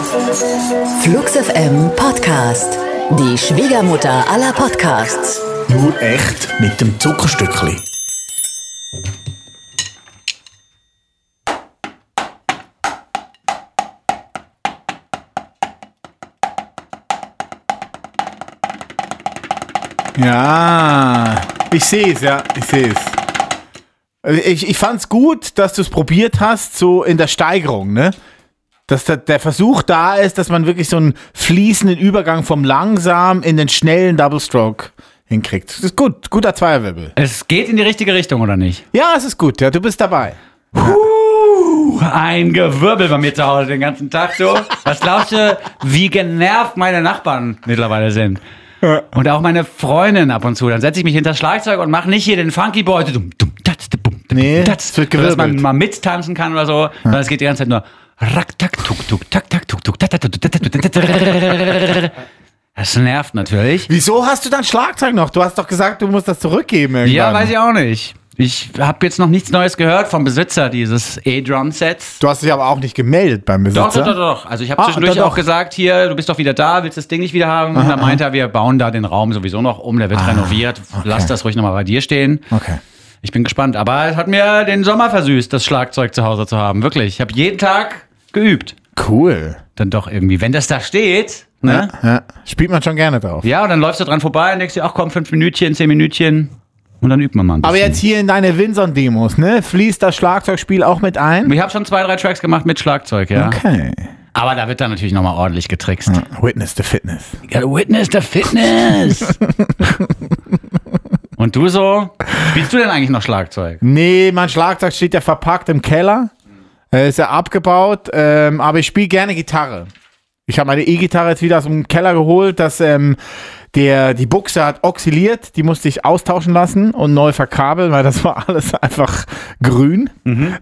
Flux FM Podcast. Die Schwiegermutter aller Podcasts. Nur echt mit dem Zuckerstückli. Ja, ich sehe es, ja, ich sehe es. Ich, ich fand es gut, dass du es probiert hast, so in der Steigerung, ne? Dass der, der Versuch da ist, dass man wirklich so einen fließenden Übergang vom langsam in den schnellen Double Stroke hinkriegt. Das ist gut, guter Zweierwirbel. Es geht in die richtige Richtung, oder nicht? Ja, es ist gut, ja, du bist dabei. Puh, ein Gewirbel bei mir zu Hause den ganzen Tag so. Was glaubst du, wie genervt meine Nachbarn mittlerweile sind? Und auch meine Freundin ab und zu. Dann setze ich mich hinter das Schlagzeug und mache nicht hier den Funky Boy. Dum, dum, tats, dum, dum, Nee, tats, wird so, dass man gewirbelt. mal mittanzen kann oder so. Sondern es geht die ganze Zeit nur rack, tak, tuk, tuk, tak, tak, tuk, tuk, tat, tat, tuk, tat, tuk, tat, tat. Das nervt natürlich. Wieso hast du dann Schlagzeug noch? Du hast doch gesagt, du musst das zurückgeben irgendwann. Ja, weiß ich auch nicht. Ich habe jetzt noch nichts Neues gehört vom Besitzer dieses E-Drum-Sets. Du hast dich aber auch nicht gemeldet beim Doch, Besitzer. doch, doch, doch. Also ich habe Ah, zwischendurch doch, auch doch. gesagt, hier, du bist doch wieder da, willst das Ding nicht wieder haben? Und dann meinte er, wir bauen da den Raum sowieso noch um, der wird renoviert. Lass das ruhig nochmal bei dir stehen. Okay. Ich bin gespannt. Aber es hat mir den Sommer versüßt, das Schlagzeug zu Hause zu haben. Wirklich. Ich habe jeden Tag geübt. Cool. Dann doch irgendwie. Wenn das da steht, ne? Ja, spielt man schon gerne drauf. Ja, und dann läufst du dran vorbei und denkst dir, ach komm, fünf Minütchen, zehn Minütchen. Und dann übt man mal ein bisschen. Aber jetzt hier in deine Winson-Demos, ne? Fließt das Schlagzeugspiel auch mit ein? Ich habe schon zwei, drei Tracks gemacht mit Schlagzeug, ja. Okay. Aber da wird dann natürlich nochmal ordentlich getrickst. Witness the Fitness. Gotta witness the fitness. Und du so? Spielst du denn eigentlich noch Schlagzeug? Nee, mein Schlagzeug steht ja verpackt im Keller. Äh, ist ja abgebaut. Ähm, aber ich spiele gerne Gitarre. Ich habe meine E-Gitarre jetzt wieder aus dem Keller geholt. Das, ähm, der, die Buchse hat oxyliert. Die musste ich austauschen lassen und neu verkabeln, weil das war alles einfach grün.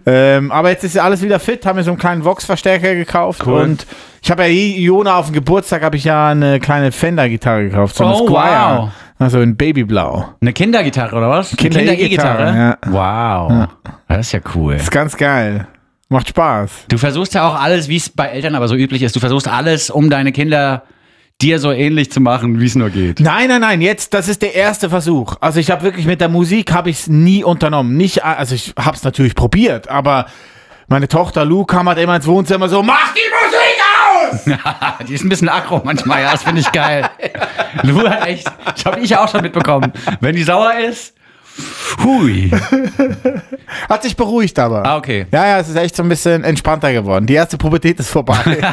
Ähm, aber jetzt ist ja alles wieder fit. Haben mir so einen kleinen Vox-Verstärker gekauft. Cool. Und ich habe ja Jona auf dem Geburtstag habe ich ja eine kleine Fender-Gitarre gekauft. So eine Oh, Squire. wow. Also in Babyblau. Eine Kindergitarre oder was? Kinder-E-Gitarre, Kinder-E-Gitarre? Wow. Das ist ja cool. Ist ganz geil. Macht Spaß. Du versuchst ja auch alles, wie es bei Eltern aber so üblich ist, du versuchst alles, um deine Kinder dir so ähnlich zu machen, wie es nur geht. Nein, nein, nein, jetzt, das ist der erste Versuch. Also ich habe wirklich mit der Musik, habe ich es nie unternommen. Nicht, also ich habe es natürlich probiert, aber meine Tochter Lou kam halt immer ins Wohnzimmer so, mach die Musik aus! Die ist ein bisschen aggro manchmal, ja, das finde ich geil. Lu hat echt, das habe ich auch schon mitbekommen. Wenn die sauer ist, hui. Hat sich beruhigt aber. Ah, okay. Ja, ja, es ist echt so ein bisschen entspannter geworden. Die erste Pubertät ist vorbei.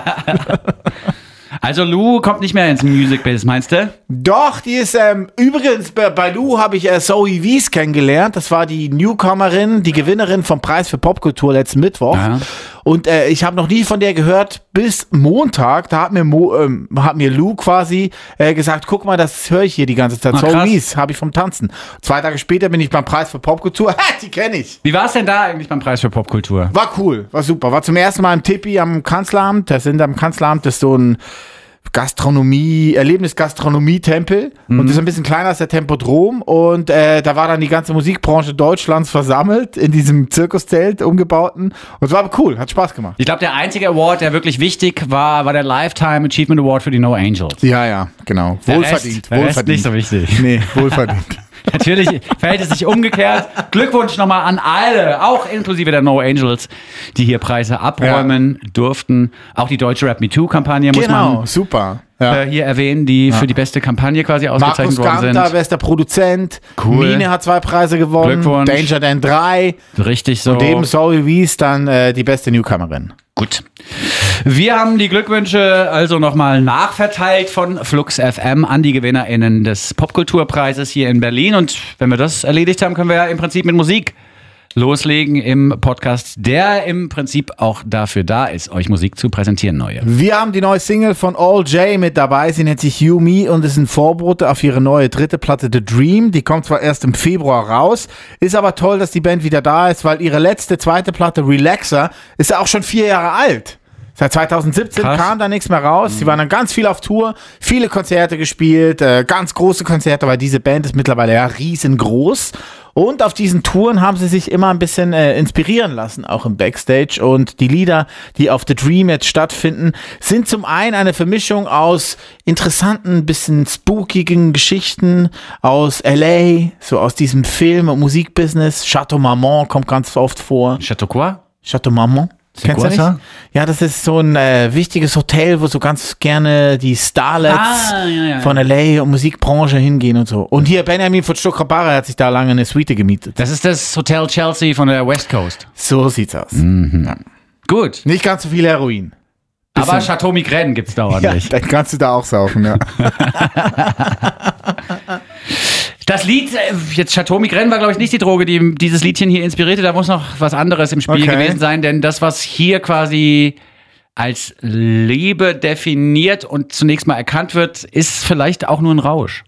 Also Lou kommt nicht mehr ins Music Business, meinst du? Doch, die ist, ähm, übrigens, bei, bei Lou habe ich äh, Zoe Wies kennengelernt. Das war die Newcomerin, die Gewinnerin vom Preis für Popkultur letzten Mittwoch. Ja. Und äh, ich habe noch nie von der gehört bis Montag. Da hat mir, Mo, ähm, hat mir Lou quasi äh, gesagt, guck mal, das höre ich hier die ganze Zeit. Ah, krass. Wies habe ich vom Tanzen. Zwei Tage später bin ich beim Preis für Popkultur. Die kenne ich. Wie war es denn da eigentlich beim Preis für Popkultur? War cool, war super. War zum ersten Mal im Tippi am Kanzleramt. Das sind am Kanzleramt, das ist so ein Gastronomie, Erlebnis-Gastronomie-Tempel. Und das ist ein bisschen kleiner als der Tempodrom. Und äh, da war dann die ganze Musikbranche Deutschlands versammelt in diesem Zirkuszelt umgebauten. Und es war cool, hat Spaß gemacht. Ich glaube, der einzige Award, der wirklich wichtig war, war der Lifetime Achievement Award für die No Angels. Ja, ja, genau. Der Wohlverdient, Rest, der Rest wohlverdient. nicht so wichtig. Nee, wohlverdient. Natürlich verhält es sich umgekehrt. Glückwunsch nochmal an alle, auch inklusive der No Angels, die hier Preise abräumen durften. Auch die deutsche Rap Me Too-Kampagne muss genau, man super. Ja. äh, hier erwähnen, die für die beste Kampagne quasi ausgezeichnet Markus worden sind. bester Produzent. Cool. Mine hat zwei Preise gewonnen. Glückwunsch. Danger Dan 3. Richtig so. Und eben Zoe Wies dann äh, die beste Newcomerin. Gut. Wir haben die Glückwünsche also nochmal nachverteilt von Flux FM an die GewinnerInnen des Popkulturpreises hier in Berlin. Und wenn wir das erledigt haben, können wir ja im Prinzip mit Musik loslegen im Podcast, der im Prinzip auch dafür da ist, euch Musik zu präsentieren, neue. Wir haben die neue Single von All J mit dabei. Sie nennt sich You Me und ist ein Vorbote auf ihre neue dritte Platte The Dream. Die kommt zwar erst im Februar raus, ist aber toll, dass die Band wieder da ist, weil ihre letzte zweite Platte Relaxer ist ja auch schon vier Jahre alt. Seit 2017 Krass. kam da nichts mehr raus. Sie waren dann ganz viel auf Tour, viele Konzerte gespielt, äh, ganz große Konzerte, weil diese Band ist mittlerweile ja riesengroß. Und auf diesen Touren haben sie sich immer ein bisschen äh, inspirieren lassen, auch im Backstage. Und die Lieder, die auf The Dream jetzt stattfinden, sind zum einen eine Vermischung aus interessanten, bisschen spookigen Geschichten aus LA, so aus diesem Film- und Musikbusiness. Chateau Marmont kommt ganz oft vor. Chateau quoi? Chateau Marmont. Kennst du nicht? Ja, das ist so ein äh, wichtiges Hotel, wo so ganz gerne die Starlets Ah, ja, ja, von LA und Musikbranche hingehen und so. Und hier Benjamin von Stuckrapara hat sich da lange eine Suite gemietet. Das ist das Hotel Chelsea von der West Coast. So sieht's aus. Mhm. Gut. Nicht ganz so viel Heroin. Aber Chateau Migraine gibt's da ordentlich. dann kannst du da auch saufen, ja. Das Lied, äh, jetzt Chateau Migraine war, glaube ich, nicht die Droge, die dieses Liedchen hier inspirierte. Da muss noch was anderes im Spiel Okay. gewesen sein, denn das, was hier quasi als Liebe definiert und zunächst mal erkannt wird, ist vielleicht auch nur ein Rausch.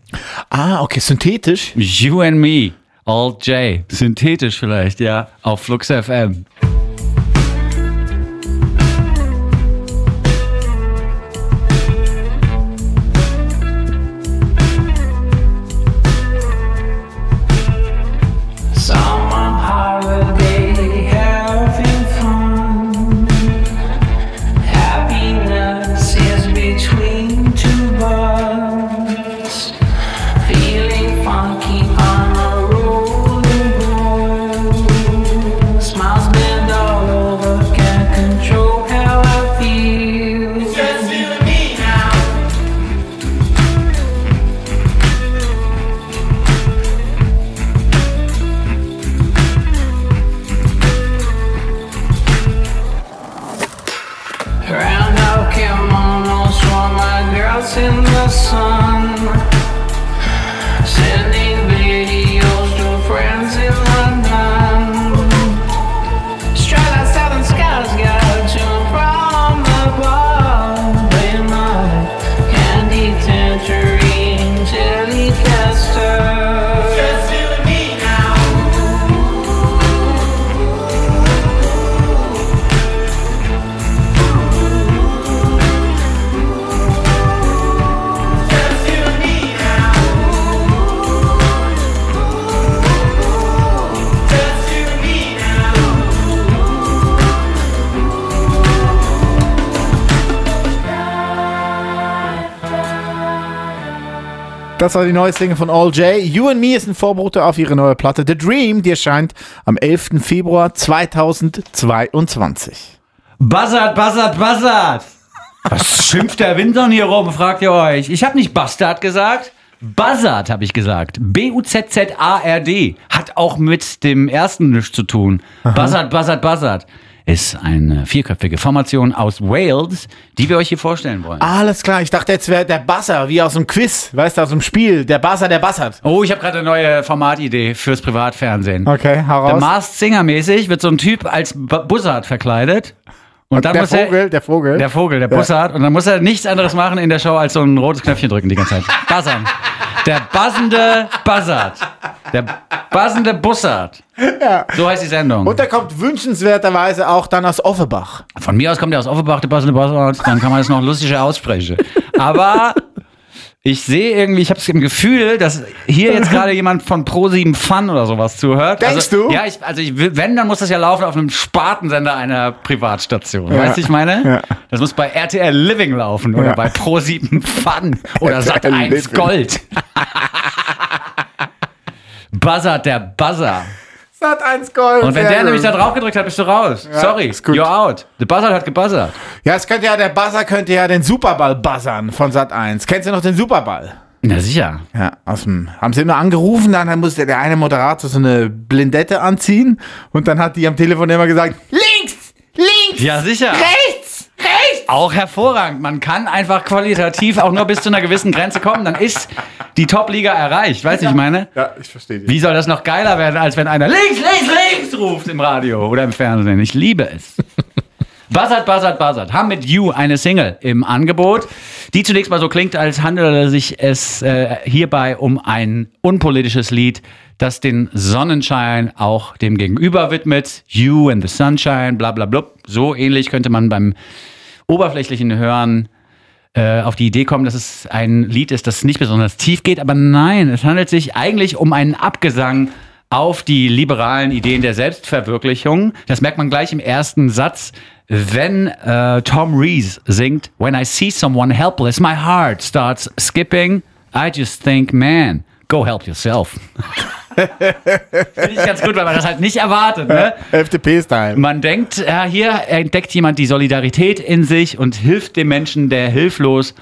ah, okay, synthetisch. You and me, All J. Synthetisch vielleicht, ja, auf Flux FM. Das war die neue Single von All J. You and Me ist ein Vorbote auf ihre neue Platte The Dream, die erscheint am 11. Februar 2022. Buzzard, Buzzard, Buzzard! Was schimpft der Winter hier rum, fragt ihr euch. Ich habe nicht Bastard gesagt. Buzzard habe ich gesagt. B-U-Z-Z-A-R-D. Hat auch mit dem ersten nichts zu tun. Buzzard, Buzzard, Buzzard. Ist eine vierköpfige Formation aus Wales, die wir euch hier vorstellen wollen. Alles klar, ich dachte, jetzt wäre der Buzzer, wie aus dem Quiz, weißt du, aus dem Spiel. Der Buzzer, der buzzert. Oh, ich habe gerade eine neue Formatidee fürs Privatfernsehen. Okay, hau Der. Masked Singer mäßig wird so ein Typ als Bu- Buzzard verkleidet. Und dann der muss Vogel, er, der Vogel. Der Vogel, der Bussard. Und dann muss er nichts anderes machen in der Show, als so ein rotes Knöpfchen drücken die ganze Zeit. Buzzern. Der buzzende Buzzard. Der buzzende Bussard. So heißt die Sendung. Und der kommt wünschenswerterweise auch dann aus Offenbach. Von mir aus kommt er aus Offenbach, der buzzende Buzzard. Dann kann man es noch lustiger aussprechen. Aber ich sehe irgendwie, ich habe das im Gefühl, dass hier jetzt gerade jemand von Pro7 Fun oder sowas zuhört. Denkst also, du? Ja, ich, also ich, wenn, dann muss das ja laufen auf einem Spartensender einer Privatstation. Weißt du, ich meine? Ja. Das muss bei RTL Living laufen oder Ja. bei Pro7 Fun oder RTL Sat1 Living. Gold. Buzzard, der Buzzer. Sat 1 Gold. Und wenn der nämlich da drauf gedrückt hat, bist du raus. Sorry, ist gut. you're out. Der Buzzard hat gebuzzert. Ja, es könnte ja, der Buzzer könnte ja den Superball buzzern von Sat 1. Kennst du noch den Superball? Na sicher. Ja, aus dem, haben sie immer angerufen, dann musste der eine Moderator so eine Blindette anziehen und dann hat die am Telefon immer gesagt, links, links, Ja, sicher. rechts. Auch hervorragend. Man kann einfach qualitativ auch nur bis zu einer gewissen Grenze kommen, dann ist die Top-Liga erreicht. Weißt du, ich meine? Ja, ich verstehe dich. Wie soll das noch geiler werden, als wenn einer links, links, links ruft im Radio oder im Fernsehen? Ich liebe es. Buzzard, Buzzard, Buzzard haben mit You eine Single im Angebot, die zunächst mal so klingt, als handele sich es äh, hierbei um ein unpolitisches Lied, das den Sonnenschein auch dem Gegenüber widmet. You and the Sunshine, bla bla bla. So ähnlich könnte man beim oberflächlichen Hören äh, auf die Idee kommen, dass es ein Lied ist, das nicht besonders tief geht. Aber nein, es handelt sich eigentlich um einen Abgesang auf die liberalen Ideen der Selbstverwirklichung. Das merkt man gleich im ersten Satz, wenn äh, Tom Rees singt, When I see someone helpless, my heart starts skipping. I just think, man, go help yourself. Finde ich ganz gut, weil man das halt nicht erwartet. Ne? FDP-Style. Man denkt, ja, hier entdeckt jemand die Solidarität in sich und hilft dem Menschen, der hilflos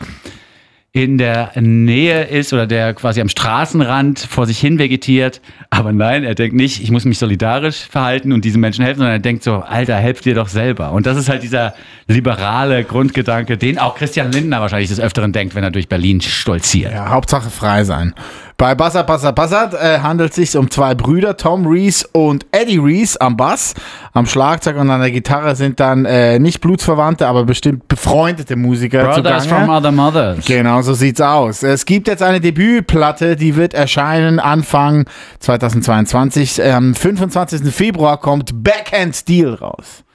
in der Nähe ist oder der quasi am Straßenrand vor sich hin vegetiert. Aber nein, er denkt nicht, ich muss mich solidarisch verhalten und diesen Menschen helfen, sondern er denkt so, Alter, helft dir doch selber. Und das ist halt dieser liberale Grundgedanke, den auch Christian Lindner wahrscheinlich des Öfteren denkt, wenn er durch Berlin stolziert. Ja, Hauptsache frei sein. Bei Bassard, Bassard, Bassard äh, handelt es sich um zwei Brüder, Tom Rees und Eddie Rees am Bass. Am Schlagzeug und an der Gitarre sind dann äh, nicht Blutsverwandte, aber bestimmt befreundete Musiker Brothers zugange. from other mothers. Genau, so sieht's aus. Es gibt jetzt eine Debütplatte, die wird erscheinen Anfang 2022. Am 25. Februar kommt Backhand Steel raus.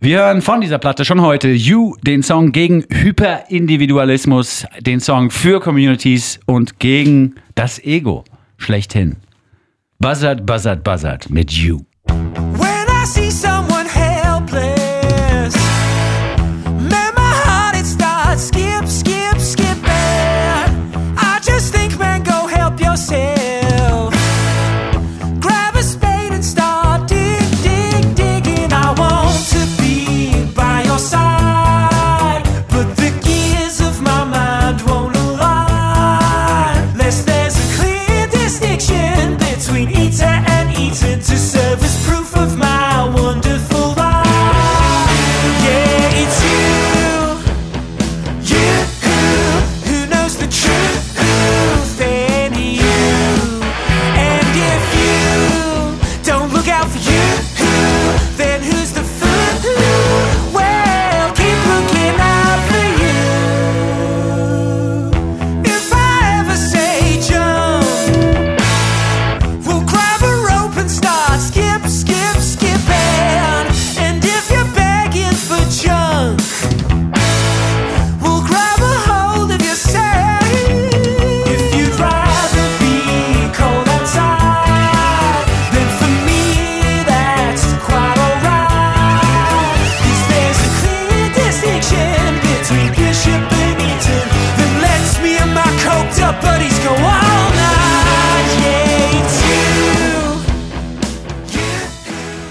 Wir hören von dieser Platte schon heute You, den Song gegen Hyperindividualismus, den Song für Communities und gegen das Ego schlechthin. Buzzard, Buzzard, Buzzard mit You. When I see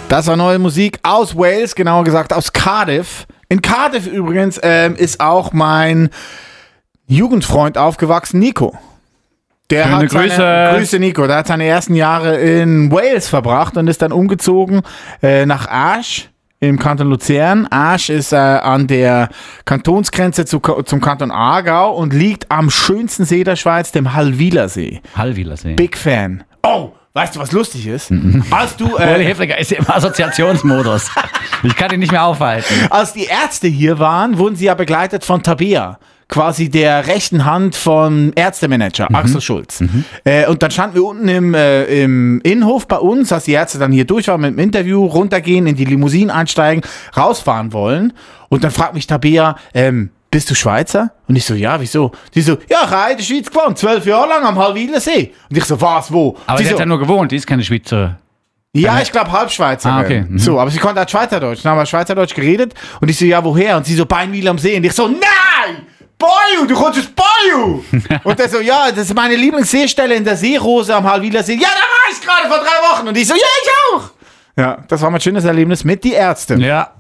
Das war neue Musik aus Wales, genauer gesagt aus Cardiff. In Cardiff übrigens ähm, ist auch mein Jugendfreund aufgewachsen, Nico. Der Schöne hat seine, Grüße. Grüße Nico. Der hat seine ersten Jahre in Wales verbracht und ist dann umgezogen äh, nach Asch im Kanton Luzern. Asch ist äh, an der Kantonsgrenze zu, zum Kanton Aargau und liegt am schönsten See der Schweiz, dem Hallwiler See. Hallwilersee. Big Fan. Oh, weißt du, was lustig ist? Als du äh, Hefliger ist im Assoziationsmodus. ich kann ihn nicht mehr aufhalten. Als die Ärzte hier waren, wurden sie ja begleitet von Tabea. Quasi der rechten Hand vom Ärztemanager, Axel Schulz. Äh, und dann standen wir unten im, äh, im Innenhof bei uns, als die Ärzte dann hier durch waren mit dem Interview, runtergehen, in die Limousine einsteigen, rausfahren wollen. Und dann fragt mich Tabea, ähm, bist du Schweizer? Und ich so, ja, wieso? Die so, ja, ich habe in der Schweiz gewohnt, zwölf Jahre lang am Halwilersee. Und ich so, was, wo? Aber Sie so, hat ja nur gewohnt, die ist keine Schweizer. ja, ich glaube Halbschweizer. Ah, okay. Mhm. So, aber sie konnte halt Schweizerdeutsch. Dann haben wir Schweizerdeutsch geredet und ich so, ja, woher? Und sie so, Beinwil am See. Und ich so, nein! Boyu, du kommst aus Boyu! und der so, ja, das ist meine Lieblingsseestelle in der Seerose am Halwiler See. Ja, da war ich gerade vor drei Wochen. Und ich so, ja, ich auch! Ja, das war mein schönes Erlebnis mit die Ärzte. Ja,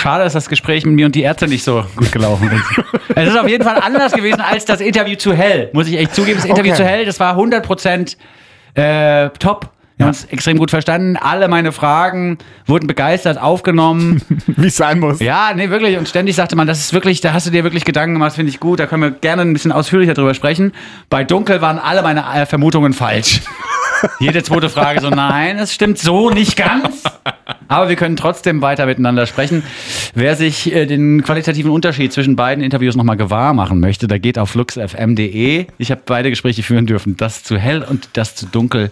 schade, dass das Gespräch mit mir und die Ärzte nicht so gut gelaufen ist. es ist auf jeden Fall anders gewesen als das Interview zu Hell, muss ich echt zugeben. Das Interview Okay. zu Hell, das war 100% äh, top. Wir haben uns extrem gut verstanden. Alle meine Fragen wurden begeistert aufgenommen. Wie es sein muss. Ja, nee, wirklich. Und ständig sagte man, das ist wirklich, da hast du dir wirklich Gedanken gemacht, finde ich gut. Da können wir gerne ein bisschen ausführlicher drüber sprechen. Bei Dunkel waren alle meine äh, Vermutungen falsch. Jede zweite Frage so, nein, es stimmt so nicht ganz. Aber wir können trotzdem weiter miteinander sprechen. Wer sich äh, den qualitativen Unterschied zwischen beiden Interviews nochmal gewahr machen möchte, der geht auf luxfm.de. Ich habe beide Gespräche führen dürfen. Das zu hell und das zu dunkel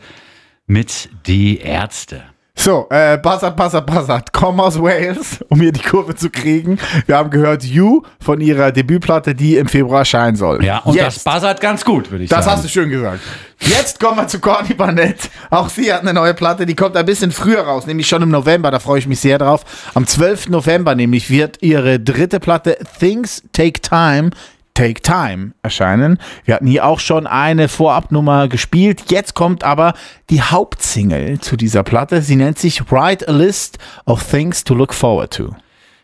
mit die Ärzte. So, äh, Buzzard, Buzzard, Buzzard, komm aus Wales, um hier die Kurve zu kriegen. Wir haben gehört You von ihrer Debütplatte, die im Februar erscheinen soll. Ja, und Jetzt. das buzzert ganz gut, würde ich Das sagen. hast du schön gesagt. Jetzt kommen wir zu Courtney Barnett. Auch sie hat eine neue Platte, die kommt ein bisschen früher raus, nämlich schon im November. Da freue ich mich sehr drauf. Am 12. November nämlich wird ihre dritte Platte Things Take Time Take Time erscheinen. Wir hatten hier auch schon eine Vorabnummer gespielt. Jetzt kommt aber die Hauptsingle zu dieser Platte. Sie nennt sich Write a List of Things to Look Forward to.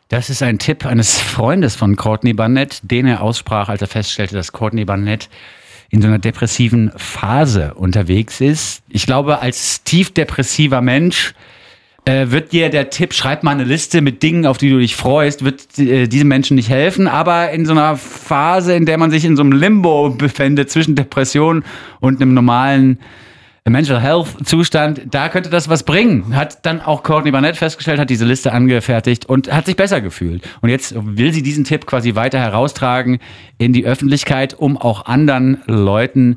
Das ist ein Tipp eines Freundes von Courtney Barnett, den er aussprach, als er feststellte, dass Courtney Barnett in so einer depressiven Phase unterwegs ist. Ich glaube, als tief depressiver Mensch äh, wird dir der Tipp, schreib mal eine Liste mit Dingen, auf die du dich freust, wird äh, diesem Menschen nicht helfen. Aber in so einer Phase, in der man sich in so einem Limbo befindet zwischen Depression und einem normalen Mental Health Zustand, da könnte das was bringen. Hat dann auch Courtney Barnett festgestellt, hat diese Liste angefertigt und hat sich besser gefühlt. Und jetzt will sie diesen Tipp quasi weiter heraustragen in die Öffentlichkeit, um auch anderen Leuten,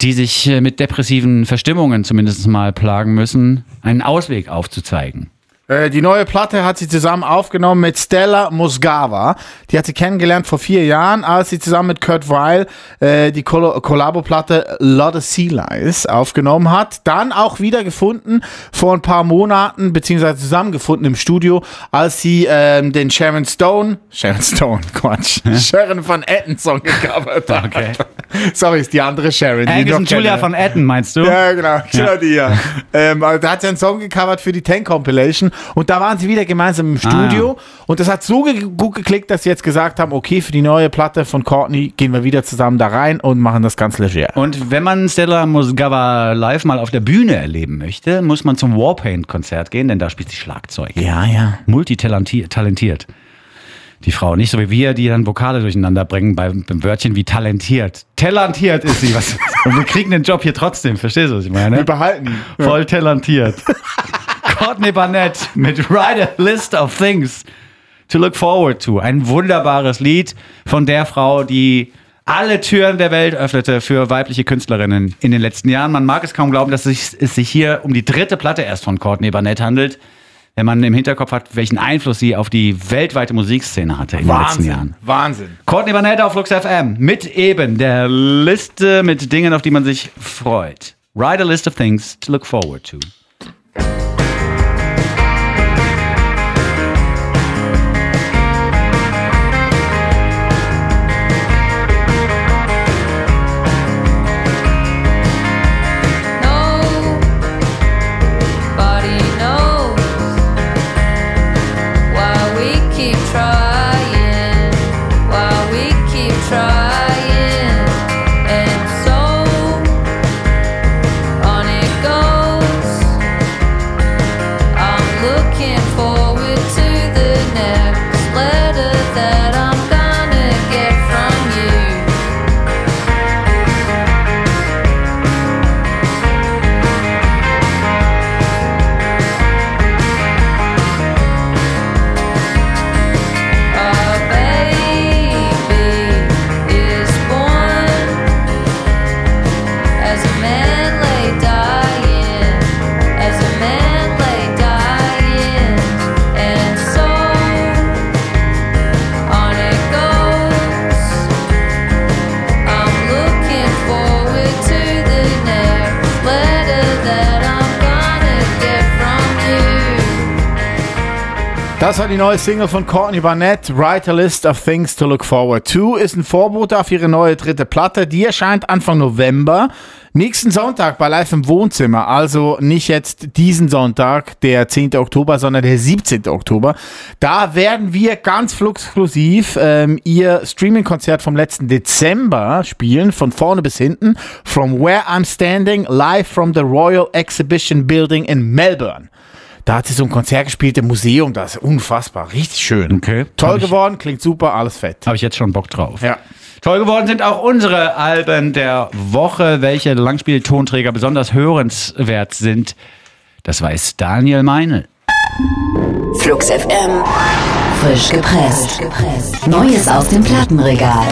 die sich äh, mit depressiven Verstimmungen zumindest mal plagen müssen, einen Ausweg aufzuzeigen. Äh, Die neue Platte hat sie zusammen aufgenommen mit Stella Musgava. Die hat sie kennengelernt vor vier Jahren, als sie zusammen mit Kurt Weil äh, die Koll- Kollabo-Platte Lot of Sea Lies aufgenommen hat. Dann auch wieder gefunden vor ein paar Monaten, beziehungsweise zusammengefunden im Studio, als sie ähm, den Sharon Stone, Sharon Stone, Quatsch, Sharon von Etten Song gecovert hat. Okay. Sorry, ist die andere Sharon. die Angus noch und Julia von Etten, meinst du? Ja, genau, genau die, ja. Ähm, also da hat sie einen Song gecovert für die Ten Compilation und da waren sie wieder gemeinsam im Studio und das hat so ge gut geklickt, dass sie jetzt gesagt haben, okay, für die neue Platte von Courtney gehen wir wieder zusammen da rein und machen das ganz leger. Und wenn man Stella Musgava live mal auf der Bühne erleben möchte, muss man zum Warpaint-Konzert gehen, denn da spielt sie Schlagzeug. Ja, ja. Multitalentiert. talentiert. Die Frau, nicht so wie wir, die dann Vokale durcheinander bringen beim, beim Wörtchen wie talentiert. Talentiert ist sie. Was, und wir kriegen den Job hier trotzdem. Verstehst du, was ich meine? Wir behalten. Voll talentiert. Courtney Barnett mit Write a List of Things to Look Forward to. Ein wunderbares Lied von der Frau, die alle Türen der Welt öffnete für weibliche Künstlerinnen in den letzten Jahren. Man mag es kaum glauben, dass es, sich hier um die dritte Platte erst von Courtney Barnett handelt, wenn man im Hinterkopf hat, welchen Einfluss sie auf die weltweite Musikszene hatte in den letzten Wahnsinn. Jahren. Wahnsinn. Courtney Barnett auf Flux FM mit eben der Liste mit Dingen, auf die man sich freut. Write a list of things to look forward to. Das war die neue Single von Courtney Barnett, Write a List of Things to Look Forward to, ist ein Vorbote auf ihre neue dritte Platte. Die erscheint Anfang November. Nächsten Sonntag bei Live im Wohnzimmer, also nicht jetzt diesen Sonntag, der 10. Oktober, sondern der 17. Oktober. Da werden wir ganz fluxklusiv ähm, ihr Streaming-Konzert vom letzten Dezember spielen, von vorne bis hinten. From Where I'm Standing, live from the Royal Exhibition Building in Melbourne. Da hat sie so ein Konzert gespielt im Museum, das ist unfassbar, richtig schön. Okay. Toll Hab ich- geworden, klingt super, alles fett. Habe ich jetzt schon Bock drauf. Ja. Toll geworden sind auch unsere Alben der Woche, welche Langspieltonträger besonders hörenswert sind. Das weiß Daniel Meinl. Flux FM. Frisch gepresst. Neues aus dem Plattenregal.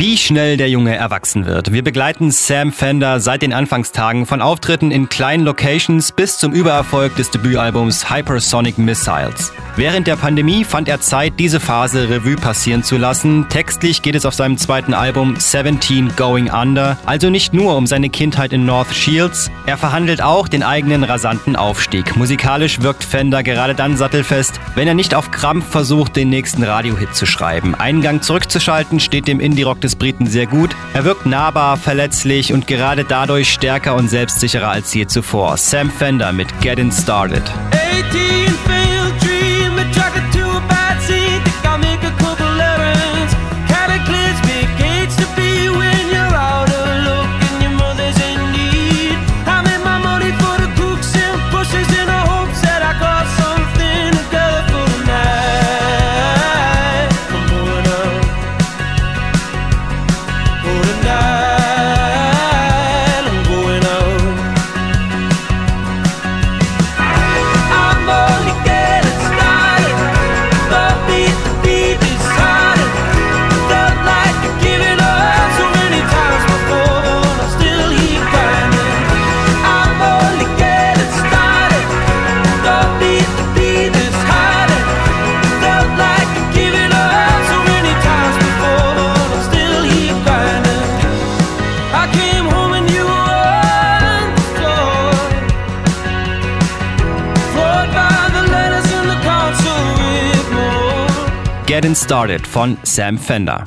Wie schnell der Junge erwachsen wird. Wir begleiten Sam Fender seit den Anfangstagen von Auftritten in kleinen Locations bis zum Übererfolg des Debütalbums Hypersonic Missiles. Während der Pandemie fand er Zeit, diese Phase Revue passieren zu lassen. Textlich geht es auf seinem zweiten Album 17 Going Under also nicht nur um seine Kindheit in North Shields, er verhandelt auch den eigenen rasanten Aufstieg. Musikalisch wirkt Fender gerade dann sattelfest, wenn er nicht auf Krampf versucht, den nächsten Radiohit zu schreiben. Einen Gang zurückzuschalten steht dem Indie-Rock des Briten sehr gut. Er wirkt nahbar, verletzlich und gerade dadurch stärker und selbstsicherer als je zuvor. Sam Fender mit Getting Started. 18 Getting Started von Sam Fender.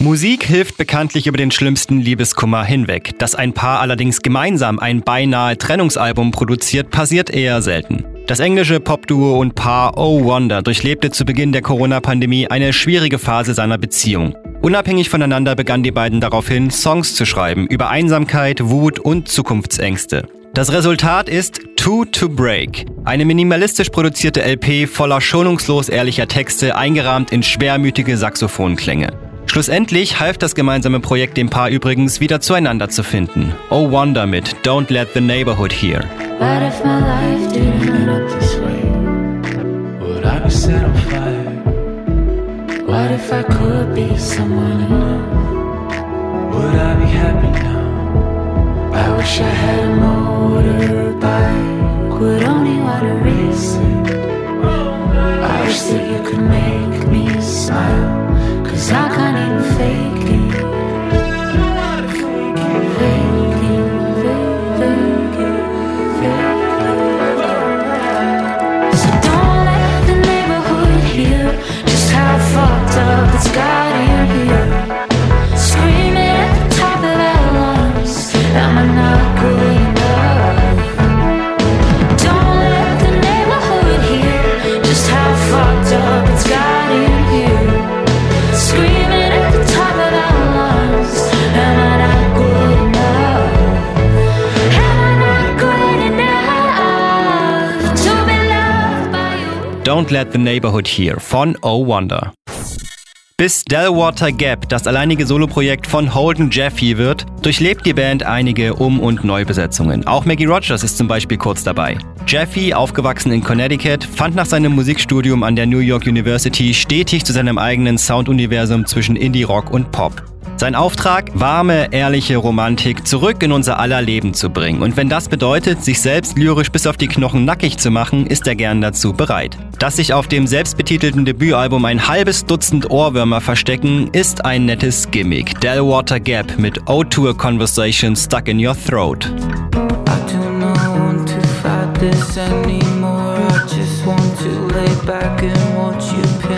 Musik hilft bekanntlich über den schlimmsten Liebeskummer hinweg. Dass ein Paar allerdings gemeinsam ein beinahe Trennungsalbum produziert, passiert eher selten. Das englische Popduo und Paar Oh Wonder durchlebte zu Beginn der Corona-Pandemie eine schwierige Phase seiner Beziehung. Unabhängig voneinander begannen die beiden daraufhin, Songs zu schreiben über Einsamkeit, Wut und Zukunftsängste. Das Resultat ist Two to Break, eine minimalistisch produzierte LP voller schonungslos ehrlicher Texte, eingerahmt in schwermütige Saxophonklänge. Schlussendlich half das gemeinsame Projekt dem Paar übrigens wieder zueinander zu finden. Oh Wonder mit Don't Let the Neighborhood Hear. What if I could be someone enough? Would I be happy now? I wish I had a motorbike. Would only wanna race it. I wish that you could make me smile. Cause I can't even fake it. Let the Neighborhood Hear von Oh Wonder. Bis Delwater Gap das alleinige Soloprojekt von Holden Jeffy wird, durchlebt die Band einige Um- und Neubesetzungen. Auch Maggie Rogers ist zum Beispiel kurz dabei. Jeffy, aufgewachsen in Connecticut, fand nach seinem Musikstudium an der New York University stetig zu seinem eigenen Sounduniversum zwischen Indie-Rock und Pop. Sein Auftrag, warme, ehrliche Romantik zurück in unser aller Leben zu bringen. Und wenn das bedeutet, sich selbst lyrisch bis auf die Knochen nackig zu machen, ist er gern dazu bereit. Dass sich auf dem selbstbetitelten Debütalbum ein halbes Dutzend Ohrwürmer verstecken, ist ein nettes Gimmick. Delwater Gap mit O2 A Conversation Stuck in Your Throat. I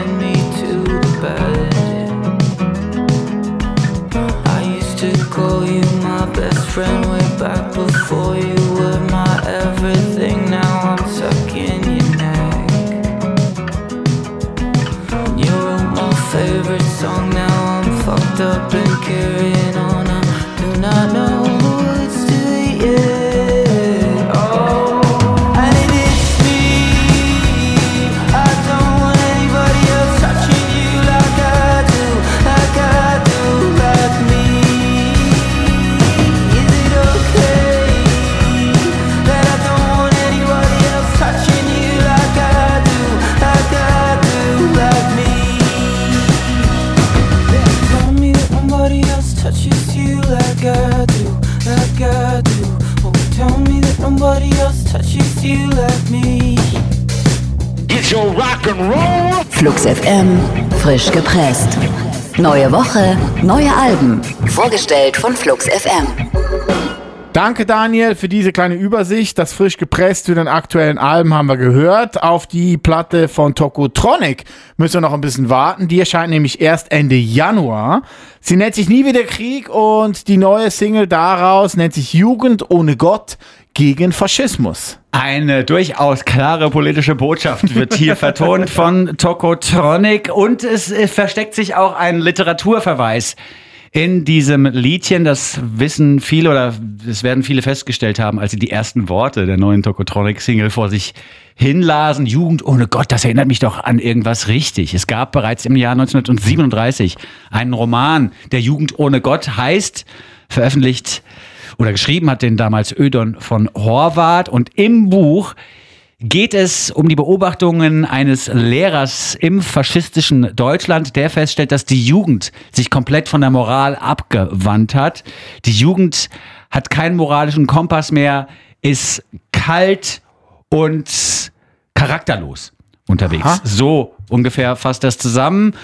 gepresst. Neue Woche, neue Alben. Vorgestellt von Flux FM. Danke, Daniel, für diese kleine Übersicht. Das frisch gepresst zu den aktuellen Alben haben wir gehört. Auf die Platte von Tokotronic müssen wir noch ein bisschen warten. Die erscheint nämlich erst Ende Januar. Sie nennt sich Nie wieder Krieg und die neue Single daraus nennt sich Jugend ohne Gott gegen Faschismus. Eine durchaus klare politische Botschaft wird hier vertont von Tokotronic und es versteckt sich auch ein Literaturverweis in diesem Liedchen. Das wissen viele oder das werden viele festgestellt haben, als sie die ersten Worte der neuen Tokotronic-Single vor sich hinlasen. Jugend ohne Gott, das erinnert mich doch an irgendwas richtig. Es gab bereits im Jahr 1937 einen Roman, der Jugend ohne Gott heißt, veröffentlicht oder geschrieben hat den damals Ödon von Horvath. Und im Buch geht es um die Beobachtungen eines Lehrers im faschistischen Deutschland, der feststellt, dass die Jugend sich komplett von der Moral abgewandt hat. Die Jugend hat keinen moralischen Kompass mehr, ist kalt und charakterlos unterwegs. Aha. So ungefähr fasst das zusammen.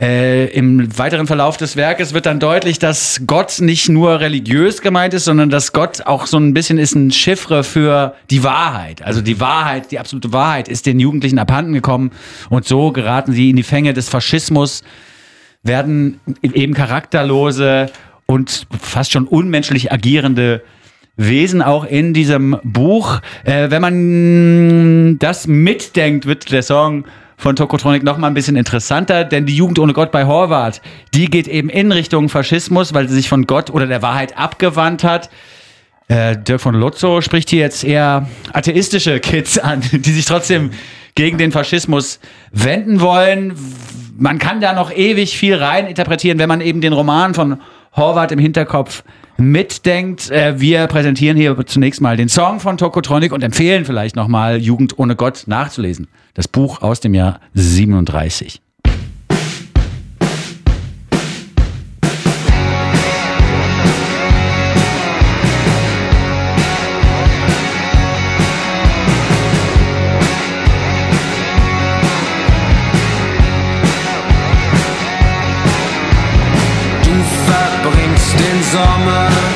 Äh, Im weiteren Verlauf des Werkes wird dann deutlich, dass Gott nicht nur religiös gemeint ist, sondern dass Gott auch so ein bisschen ist ein Chiffre für die Wahrheit. Also die Wahrheit, die absolute Wahrheit ist den Jugendlichen abhanden gekommen und so geraten sie in die Fänge des Faschismus, werden eben charakterlose und fast schon unmenschlich agierende Wesen auch in diesem Buch. Äh, wenn man das mitdenkt, wird der Song von Tokotronic noch mal ein bisschen interessanter, denn die Jugend ohne Gott bei Horvath, die geht eben in Richtung Faschismus, weil sie sich von Gott oder der Wahrheit abgewandt hat. Äh, Dirk von Lotzo spricht hier jetzt eher atheistische Kids an, die sich trotzdem gegen den Faschismus wenden wollen. Man kann da noch ewig viel rein interpretieren, wenn man eben den Roman von Horvath im Hinterkopf mitdenkt. Äh, wir präsentieren hier zunächst mal den Song von Tokotronic und empfehlen vielleicht nochmal Jugend ohne Gott nachzulesen. Das Buch aus dem Jahr 37. summer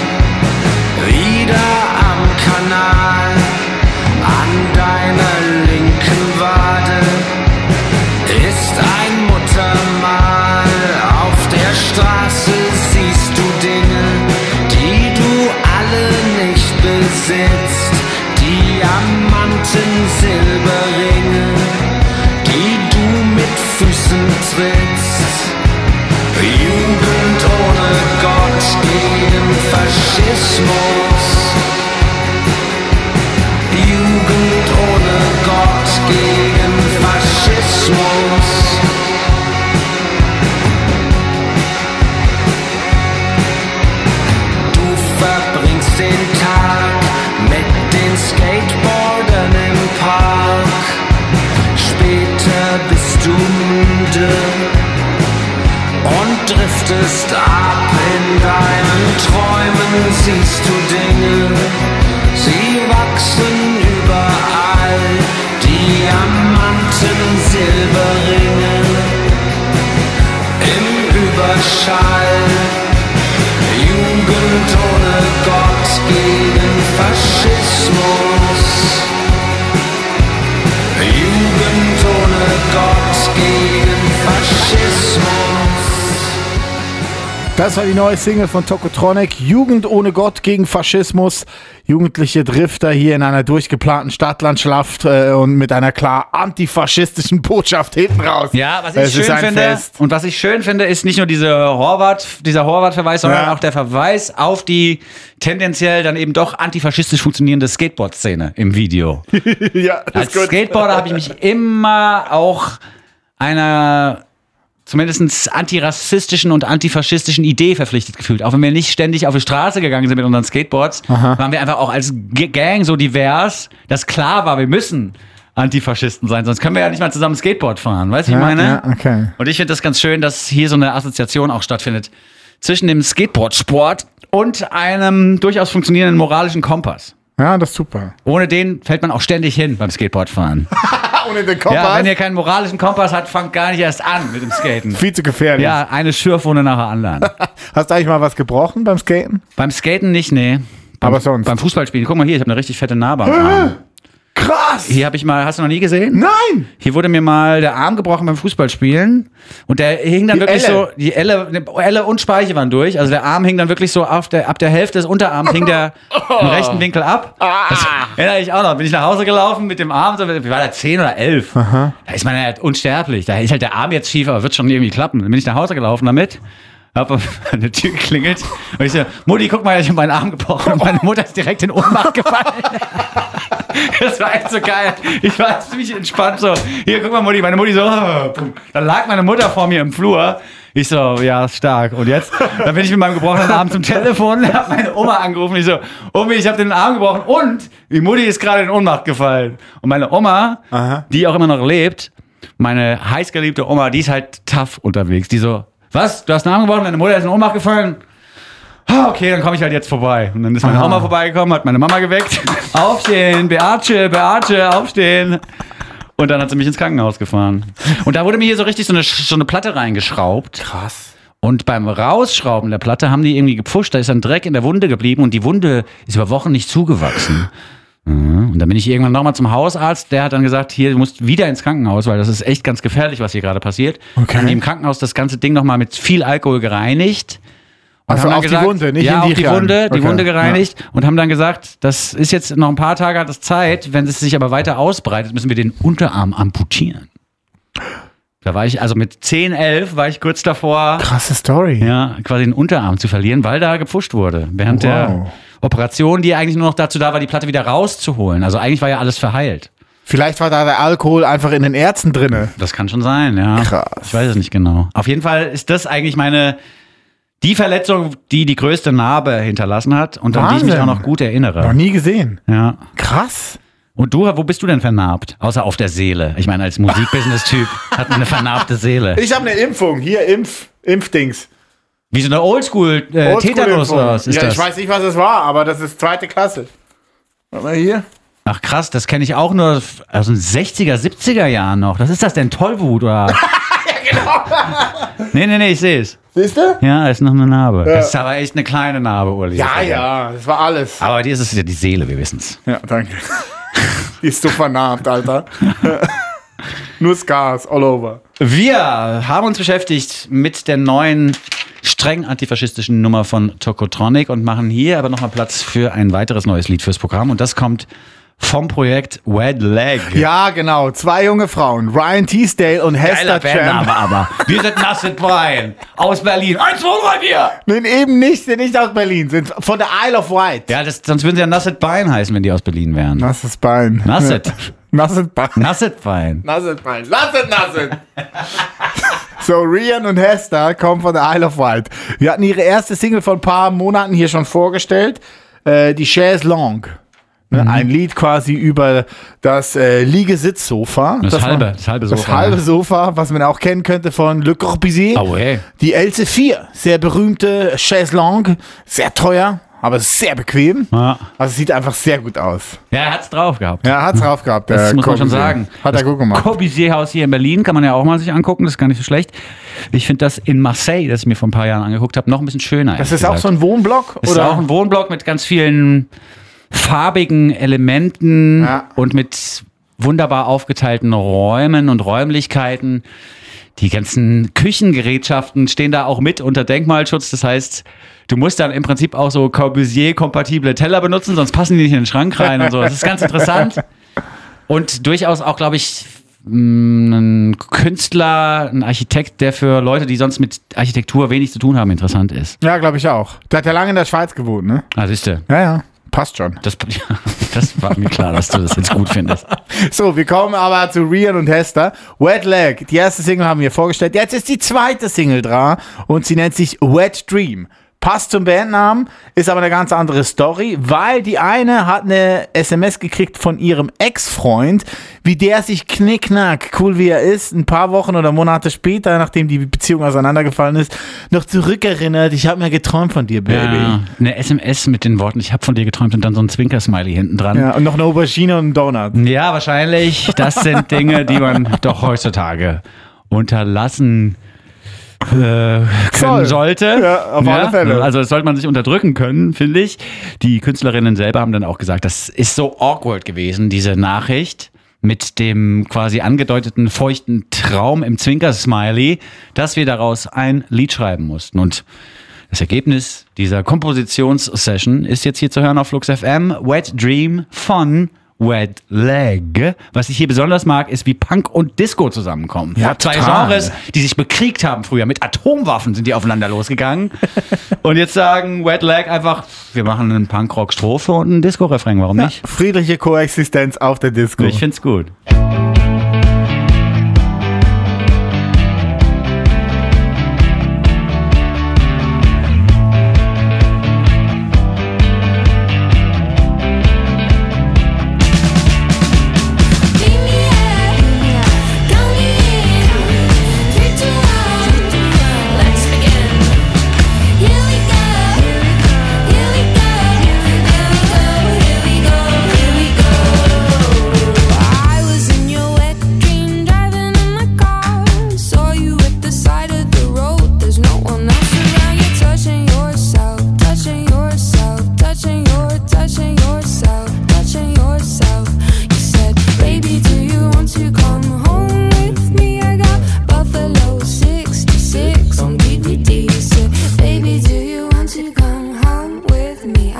driftest ab in deinen Träumen, siehst du Dinge, Das war die neue Single von Tokotronic. Jugend ohne Gott gegen Faschismus. Jugendliche Drifter hier in einer durchgeplanten Stadtlandschaft äh, und mit einer klar antifaschistischen Botschaft hinten raus. Ja, was ich Es schön finde Fest. und was ich schön finde, ist nicht nur diese Horvath, dieser Horvath-Verweis, sondern Ja. auch der Verweis auf die tendenziell dann eben doch antifaschistisch funktionierende Skateboard-Szene im Video. ja, Als. Skateboarder habe ich mich immer auch einer zumindest antirassistischen und antifaschistischen Idee verpflichtet gefühlt. Auch wenn wir nicht ständig auf die Straße gegangen sind mit unseren Skateboards, waren wir einfach auch als G Gang so divers, dass klar war, wir müssen Antifaschisten sein, sonst können wir ja nicht mal zusammen Skateboard fahren. Weißt du, wie ich meine? Ja, okay. Und ich finde das ganz schön, dass hier so eine Assoziation auch stattfindet zwischen dem Skateboardsport und einem durchaus funktionierenden moralischen Kompass. Ja, das ist super. Ohne den fällt man auch ständig hin beim Skateboardfahren. Ohne den Ja, Kompass. wenn ihr keinen moralischen Kompass habt, fangt gar nicht erst an mit dem Skaten. Viel zu gefährlich. Ja, eine Schürfwunde nach der anderen. Hast du eigentlich mal was gebrochen beim Skaten? Beim Skaten nicht, nee. Beim, Aber sonst? Beim Fußballspielen. Guck mal hier, ich habe eine richtig fette Narbe am Arm. Krass! Hier habe ich mal, hast du noch nie gesehen? Nein! Hier wurde mir mal der Arm gebrochen beim Fußballspielen und der hing dann Die wirklich Elle. so, die Elle, ne, Elle und Speiche waren durch. Also der Arm hing dann wirklich so auf der, ab der Hälfte des Unterarms hing der im rechten Winkel ab. Das erinnere ich auch noch. Bin ich nach Hause gelaufen mit dem Arm, so, wie war der 10 oder 11? Da ist man ja unsterblich. Da ist halt der Arm jetzt schief, aber wird schon irgendwie klappen. Dann bin ich nach Hause gelaufen damit. Hab an der Tür geklingelt und ich so, Mutti, guck mal, ich habe meinen Arm gebrochen und meine Mutter ist direkt in Ohnmacht gefallen. Das war echt so geil. Ich war ziemlich entspannt so. Hier, guck mal, Mutti. Meine Mutti so. oh. Dann lag meine Mutter vor mir im Flur. Ich so, ja, stark. Und jetzt? Dann bin ich mit meinem gebrochenen Arm zum Telefon, hab meine Oma angerufen. Ich so, Omi, ich habe den Arm gebrochen und die Mutti ist gerade in Ohnmacht gefallen. Und meine Oma, die auch immer noch lebt, meine heißgeliebte Oma, die ist halt tough unterwegs. Die so, was? Du hast einen Arm gebrochen, deine Mutter ist in Ohnmacht gefallen? Ah, okay, dann komme ich halt jetzt vorbei. Und dann ist meine Oma vorbeigekommen, hat meine Mama geweckt. Aufstehen, Beate, Beate, aufstehen. Und dann hat sie mich ins Krankenhaus gefahren. Und da wurde mir hier so richtig so eine, so eine Platte reingeschraubt. Krass. Und beim Rausschrauben der Platte haben die irgendwie gepfuscht, da ist dann Dreck in der Wunde geblieben und die Wunde ist über Wochen nicht zugewachsen. Mhm. Und dann bin ich irgendwann nochmal zum Hausarzt, der hat dann gesagt, hier, du musst wieder ins Krankenhaus, weil das ist echt ganz gefährlich, was hier gerade passiert. Okay. Haben die im Krankenhaus das ganze Ding nochmal mit viel Alkohol gereinigt. Und Also haben auf die Wunde, nicht ja, in die auf die. Wunde, die Okay, Wunde gereinigt und haben dann gesagt, das ist jetzt noch ein paar Tage hat es Zeit, wenn es sich aber weiter ausbreitet, müssen wir den Unterarm amputieren. Da war ich, also mit 10, 11 war ich kurz davor, Krasse Story. ja, quasi den Unterarm zu verlieren, weil da gepfuscht wurde. Während Wow. der Operation, die eigentlich nur noch dazu da war, die Platte wieder rauszuholen. Also eigentlich war ja alles verheilt. Vielleicht war da der Alkohol einfach in den Ärzten drinne. Das kann schon sein, ja. Krass. Ich weiß es nicht genau. Auf jeden Fall ist das eigentlich meine, die Verletzung, die die größte Narbe hinterlassen hat und an die ich mich Wahnsinn. auch noch gut Noch erinnere. nie gesehen. Ja. Krass. Und du, wo bist du denn vernarbt? Außer auf der Seele. Ich meine, als Musikbusiness-Typ hat man eine vernarbte Seele. Ich habe eine Impfung. Hier, Impf, Impfdings. Wie so eine Oldschool äh, Tetanus Oldschool-Impfung. oder was ist ja, das? ich weiß nicht, was es war, aber das ist zweite Klasse. Warte mal hier. Ach krass, das kenne ich auch nur aus den 60er, 70er Jahren noch. Was ist das denn? Tollwut oder? ja, genau. nee, nee, nee, ich sehe es. Siehst du? Ja, ist noch eine Narbe. Das ist aber echt eine kleine Narbe, Uli. Ja, ja, das war alles. Aber dir ist es ja die Seele, wir wissen's. Ja, danke. Die ist so vernarbt, Alter. Nur Scars all over. Wir haben uns beschäftigt mit der neuen streng antifaschistischen Nummer von Tokotronic und machen hier aber nochmal Platz für ein weiteres neues Lied fürs Programm. Und das kommt vom Projekt Wed Leg. Ja, genau. Zwei junge Frauen. Ryan Teasdale und Hester Geiler Bandname Champ. aber. Wir sind Nasset Brian aus Berlin. Eins, zwei, drei, vier. Nein, eben nicht, sind nicht aus Berlin, sind von der Isle of Wight. Ja, das, sonst würden sie ja Nasset Bein heißen, wenn die aus Berlin wären. Nasses Bein. Nasset. Nasset Bein. Nasset Bein. Nasset Bein. Nasset, Nasset. so, Rian und Hester kommen von der Isle of Wight. Wir hatten ihre erste Single vor ein paar Monaten hier schon vorgestellt. Äh, die Chaise Longue. Ne, Ein Lied quasi über das äh, Liegesitzsofa. Das man- halbe- das halbe Das Sofa, halbe ja. Sofa, was man auch kennen könnte von Le Corbusier. Oh, hey. Die LC4, sehr berühmte Chaise Longue. Sehr teuer, aber sehr bequem. Ja. Also sieht einfach sehr gut aus. Ja, er hat's drauf gehabt. Ja, hat's drauf gehabt. Das muss man schon Corbusier. sagen. Hat er gut gemacht. Corbusier-Haus hier in Berlin kann man ja auch mal sich angucken, das ist gar nicht so schlecht. Ich finde das in Marseille, das ich mir vor ein paar Jahren angeguckt habe, noch ein bisschen schöner. Das ist auch so ein Wohnblock? ist oder? auch ein Wohnblock mit ganz vielen farbigen Elementen Ja. und mit wunderbar aufgeteilten Räumen und Räumlichkeiten. Die ganzen Küchengerätschaften stehen da auch mit unter Denkmalschutz. Das heißt, du musst dann im Prinzip auch so Corbusier-kompatible Teller benutzen, sonst passen die nicht in den Schrank rein und so. Das ist ganz interessant. Und durchaus auch, glaube ich, mh, ein Künstler, ein Architekt, der für Leute, die sonst mit Architektur wenig zu tun haben, interessant ist. ja, glaube ich auch. Der hat ja lange in der Schweiz gewohnt, ne? Ah, siehste. Ja, ja. Passt schon. Das, ja, das war mir klar, dass du das jetzt gut findest. So, wir kommen aber zu Rian und Hester. Wet Leg, die erste Single haben wir vorgestellt. Jetzt ist die zweite Single dran und sie nennt sich Wet Dream. Passt zum Bandnamen, ist aber eine ganz andere Story, weil die eine hat eine SMS gekriegt von ihrem Ex-Freund, wie der sich knickknack, cool wie er ist, ein paar Wochen oder Monate später, nachdem die Beziehung auseinandergefallen ist, noch zurückerinnert. Ich habe mir geträumt von dir, Baby. Ja, eine SMS mit den Worten, ich habe von dir geträumt und dann so ein Zwinker-Smiley hinten dran. Ja, und noch eine Aubergine und einen Donut. Ja, wahrscheinlich. Das sind Dinge, die man doch heutzutage unterlassen äh, können Soll. sollte. Ja, auf alle Fälle. Also das sollte man sich unterdrücken können, finde ich. Die Künstlerinnen selber haben dann auch gesagt, das ist so awkward gewesen, diese Nachricht mit dem quasi angedeuteten feuchten Traum im Zwinker-Smiley, dass wir daraus ein Lied schreiben mussten. Und das Ergebnis dieser Kompositionssession ist jetzt hier zu hören auf Flux FM. Wet Dream von Wet Leg. Was ich hier besonders mag, ist, wie Punk und Disco zusammenkommen. Ja, Zwei total. Genres, die sich bekriegt haben früher. Mit Atomwaffen sind die aufeinander losgegangen. und jetzt sagen Wet Leg einfach, wir machen einen Punkrock-Strophe und einen Disco-Refrain. Warum nicht? Friedliche Koexistenz auf der Disco. Ich find's gut.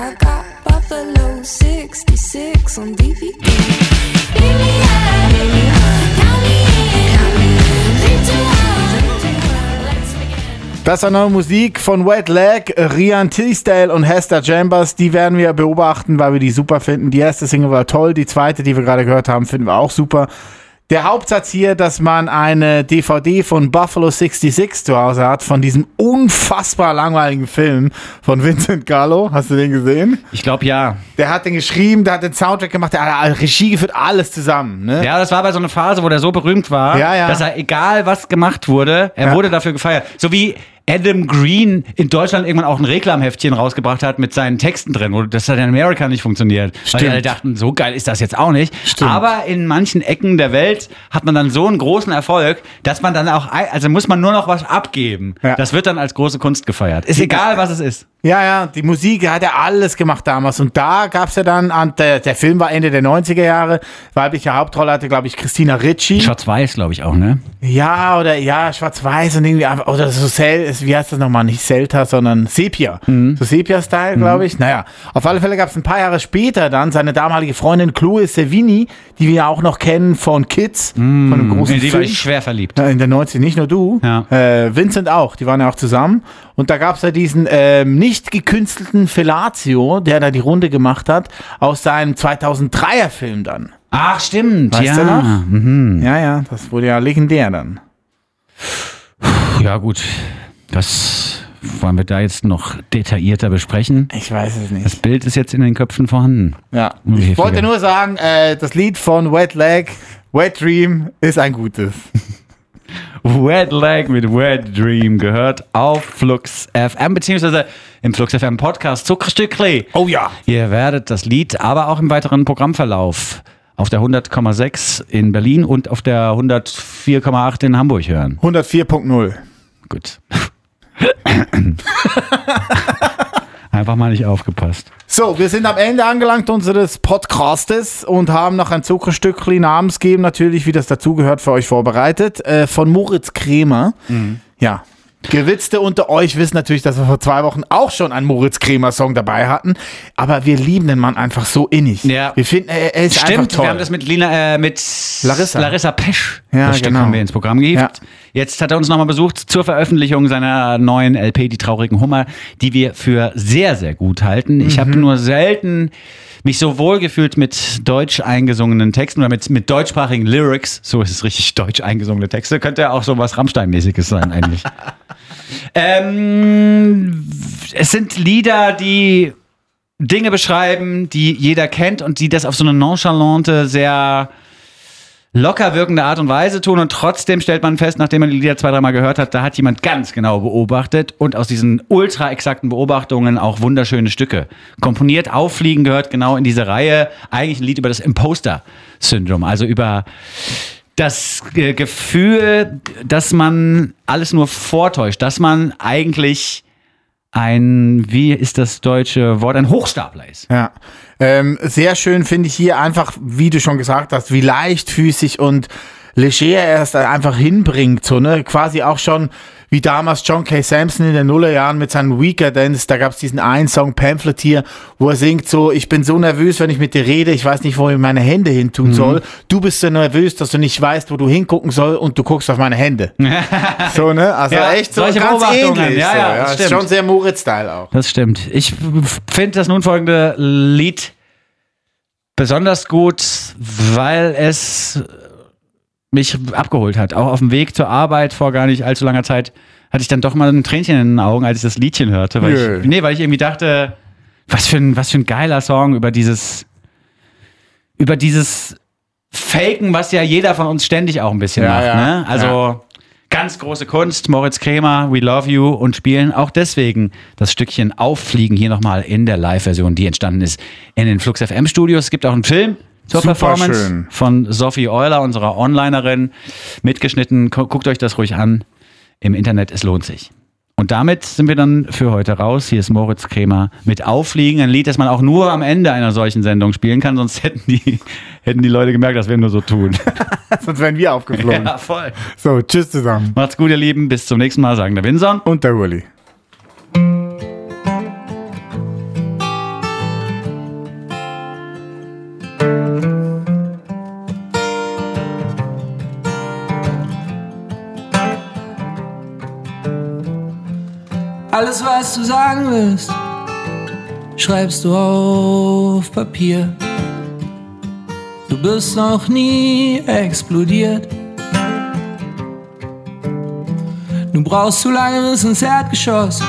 I got Buffalo 66 on DVD. Das war neue Musik von Wet Leg, Rian Tisdale und Hester Chambers. Die werden wir beobachten, weil wir die super finden. Die erste Single war toll, die zweite, die wir gerade gehört haben, finden wir auch super. Der Hauptsatz hier, dass man eine DVD von Buffalo 66 zu Hause hat, von diesem unfassbar langweiligen Film von Vincent Gallo. Hast du den gesehen? Ich glaube ja. Der hat den geschrieben, der hat den Soundtrack gemacht, der hat Regie geführt, alles zusammen. Ne? Ja, das war bei so einer Phase, wo der so berühmt war, Ja, ja. dass er, egal was gemacht wurde, er Ja. wurde dafür gefeiert. So wie Adam Green in Deutschland irgendwann auch ein Reklamheftchen rausgebracht hat mit seinen Texten drin, wo das hat in Amerika nicht funktioniert. Weil Stimmt. alle dachten, so geil ist das jetzt auch nicht. Stimmt. Aber in manchen Ecken der Welt hat man dann so einen großen Erfolg, dass man dann auch, also muss man nur noch was abgeben. Ja. Das wird dann als große Kunst gefeiert. Ist egal, was es ist. Ja, ja, die Musik hat er alles gemacht damals. Und da gab's ja dann, an der, der Film war Ende der 90er Jahre, weibliche Hauptrolle hatte, glaube ich, Christina Ricci. Schwarz-Weiß, glaube ich auch, ne? Ja, oder ja, schwarz-weiß und irgendwie oder so Sel, wie heißt das nochmal, nicht Selta, sondern Sepia. So Sepia-Style, glaube ich. Naja, auf alle Fälle gab es ein paar Jahre später dann seine damalige Freundin Chloe Sevigny, die wir auch noch kennen von Kids, von einem großen In die war ich schwer verliebt. Ja, In der 90, nicht nur du. Ja. Äh, Vincent auch, die waren ja auch zusammen. Und da gab es ja diesen ähm, nicht gekünstelten Fellatio, der da die Runde gemacht hat, aus seinem 2003er Film dann. Ach, stimmt. Weißt ja. du noch? Mhm. Ja, ja, das wurde ja legendär dann. Ja, gut. Das wollen wir da jetzt noch detaillierter besprechen. Ich weiß es nicht. Das Bild ist jetzt in den Köpfen vorhanden. Ja. Ich wollte nur sagen, äh, das Lied von Wet Leg, Wet Dream, ist ein gutes. Wet Leg mit Wet Dream gehört auf Flux FM, beziehungsweise im Flux FM Podcast Zuckerstückli. Oh ja. Ihr werdet das Lied, aber auch im weiteren Programmverlauf auf der 100,6 in Berlin und auf der 104,8 in Hamburg hören. 104.0. Gut. Einfach mal nicht aufgepasst. So, wir sind am Ende angelangt unseres Podcastes und haben noch ein Zuckerstückli namensgeben, natürlich, wie das dazugehört, für euch vorbereitet, äh, von Moritz Kremer. Ja. Gewitzte unter euch wissen natürlich, dass wir vor zwei Wochen auch schon einen Moritz Kremer Song dabei hatten, aber wir lieben den Mann einfach so innig. Ja. Wir finden, er, er ist einfach Stimmt, toll. wir haben das mit Lina, äh, mit Larissa. Larissa Pesch. Ja, das genau. haben wir ins Programm gehievt. Ja. Jetzt hat er uns nochmal besucht zur Veröffentlichung seiner neuen LP, Die traurigen Hummer, die wir für sehr, sehr gut halten. Ich Mhm. habe nur selten mich so wohl gefühlt mit deutsch eingesungenen Texten oder mit, mit deutschsprachigen Lyrics. So ist es richtig, deutsch eingesungene Texte. Könnte ja auch so was Rammstein-mäßiges sein eigentlich. Ähm, es sind Lieder, die Dinge beschreiben, die jeder kennt und die das auf so eine nonchalante, sehr locker wirkende Art und Weise tun und trotzdem stellt man fest, nachdem man die Lieder zwei, dreimal gehört hat, da hat jemand ganz genau beobachtet und aus diesen ultra exakten Beobachtungen auch wunderschöne Stücke komponiert. Auffliegen gehört genau in diese Reihe. Eigentlich ein Lied über das Imposter-Syndrom, also über das Gefühl, dass man alles nur vortäuscht, dass man eigentlich ein, wie ist das deutsche Wort, ein Hochstapler ist. Ja. Ähm, sehr schön finde ich hier einfach, wie du schon gesagt hast, wie leichtfüßig und leger er es einfach hinbringt, so, ne? Quasi auch schon wie damals John K. Sampson in den Nullerjahren mit seinen Weaker Dance, da gab es diesen einen Song Pamphleteer, wo er singt so, ich bin so nervös, wenn ich mit dir rede, ich weiß nicht, wo ich meine Hände hin tun soll. Du bist so nervös, dass du nicht weißt, wo du hingucken soll und du guckst auf meine Hände. so, ne? Also Ja, echt so solche ganz ähnlich. Ja, so, ja, das ist stimmt. schon sehr Moritz-Style auch. Das stimmt. Ich finde das nun folgende Lied besonders gut, weil es mich abgeholt hat. Auch auf dem Weg zur Arbeit vor gar nicht allzu langer Zeit hatte ich dann doch mal ein Tränchen in den Augen, als ich das Liedchen hörte. Weil Nö. ich, nee, weil ich irgendwie dachte, was für ein, was für ein geiler Song über dieses, über dieses Faken, was ja jeder von uns ständig auch ein bisschen Ja, macht. ja, ne? Also ja. ganz große Kunst, Moritz Kremer, We Love You und spielen auch deswegen das Stückchen Auffliegen hier nochmal in der Live-Version, die entstanden ist in den Flux FM Studios. Es gibt auch einen Film zur Super Performance schön. von Sophie Euler, unserer Onlinerin, mitgeschnitten. Gu- Guckt euch das ruhig an im Internet, es lohnt sich. Und damit sind wir dann für heute raus. Hier ist Moritz Kremer mit Auffliegen, ein Lied, das man auch nur am Ende einer solchen Sendung spielen kann, sonst hätten die, hätten die Leute gemerkt, dass wir nur so tun. Sonst wären wir aufgeflogen. ja, voll. So, tschüss zusammen. Macht's gut, ihr Lieben. Bis zum nächsten Mal, sagen der Winson. Und der Uli. Alles, was du sagen willst, schreibst du auf Papier. Du bist noch nie explodiert. Du brauchst zu lange bis ins Erdgeschoss.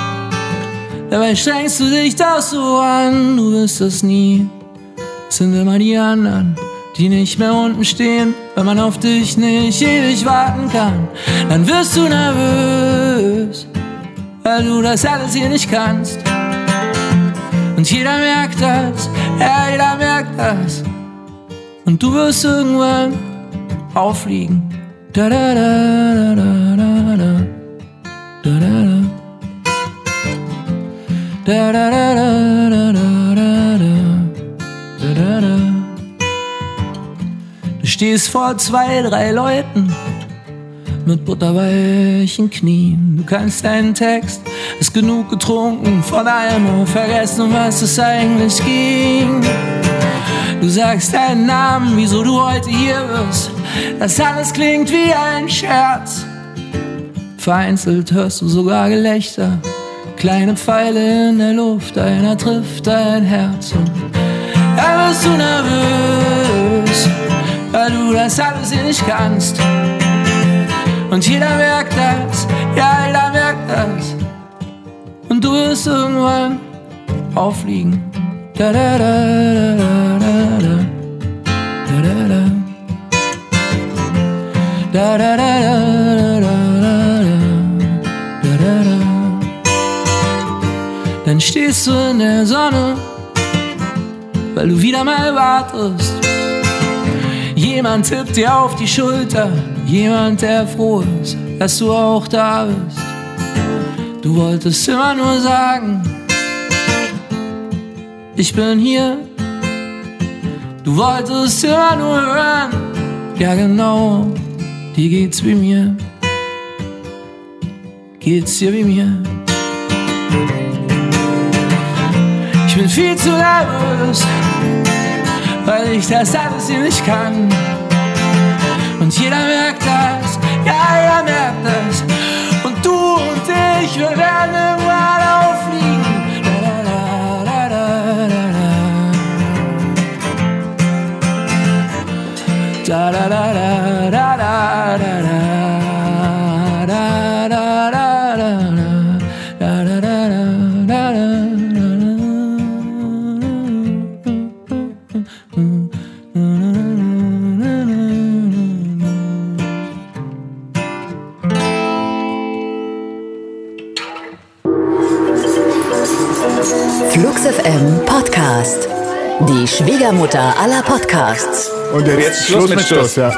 Dabei strengst du dich doch so an, du wirst es nie. Es sind immer die anderen, die nicht mehr unten stehen, weil man auf dich nicht ewig warten kann. Dann wirst du nervös weil du das alles hier nicht kannst. Und jeder merkt das, ja, jeder merkt das. Und du wirst irgendwann auffliegen. Da, da, da, da, da, da, da. Da, da, da. Da, da, da, da, da, da, da, da. Da, da, da. Du stehst vor zwei, drei Leuten mit butterweichen Knien. Du kannst deinen Text, hast genug getrunken, von allem vergessen, um was es eigentlich ging. Du sagst deinen Namen, wieso du heute hier bist. Das alles klingt wie ein Scherz. Vereinzelt hörst du sogar Gelächter, kleine Pfeile in der Luft, einer trifft dein Herz. Und da wirst du nervös, weil du das alles hier nicht kannst. Und jeder merkt das, ja, jeder merkt das. Und du wirst irgendwann auffliegen. Da da da da da da da da da da da da da da da da da da Dann stehst du in der Sonne, weil du wieder mal wartest. Jemand tippt dir auf die Schulter, jemand, der froh ist, dass du auch da bist. Du wolltest immer nur sagen, ich bin hier. Du wolltest immer nur hören, ja genau, dir geht's wie mir. Geht's dir wie mir? Ich bin viel zu nervös, weil ich das alles hier nicht kann. Und jeder merkt Ja merkt es. Und du en ich, we werden irgendwann Podcast. Die Schwiegermutter aller Podcasts. Und jetzt, Schluss mit Stuss, ja.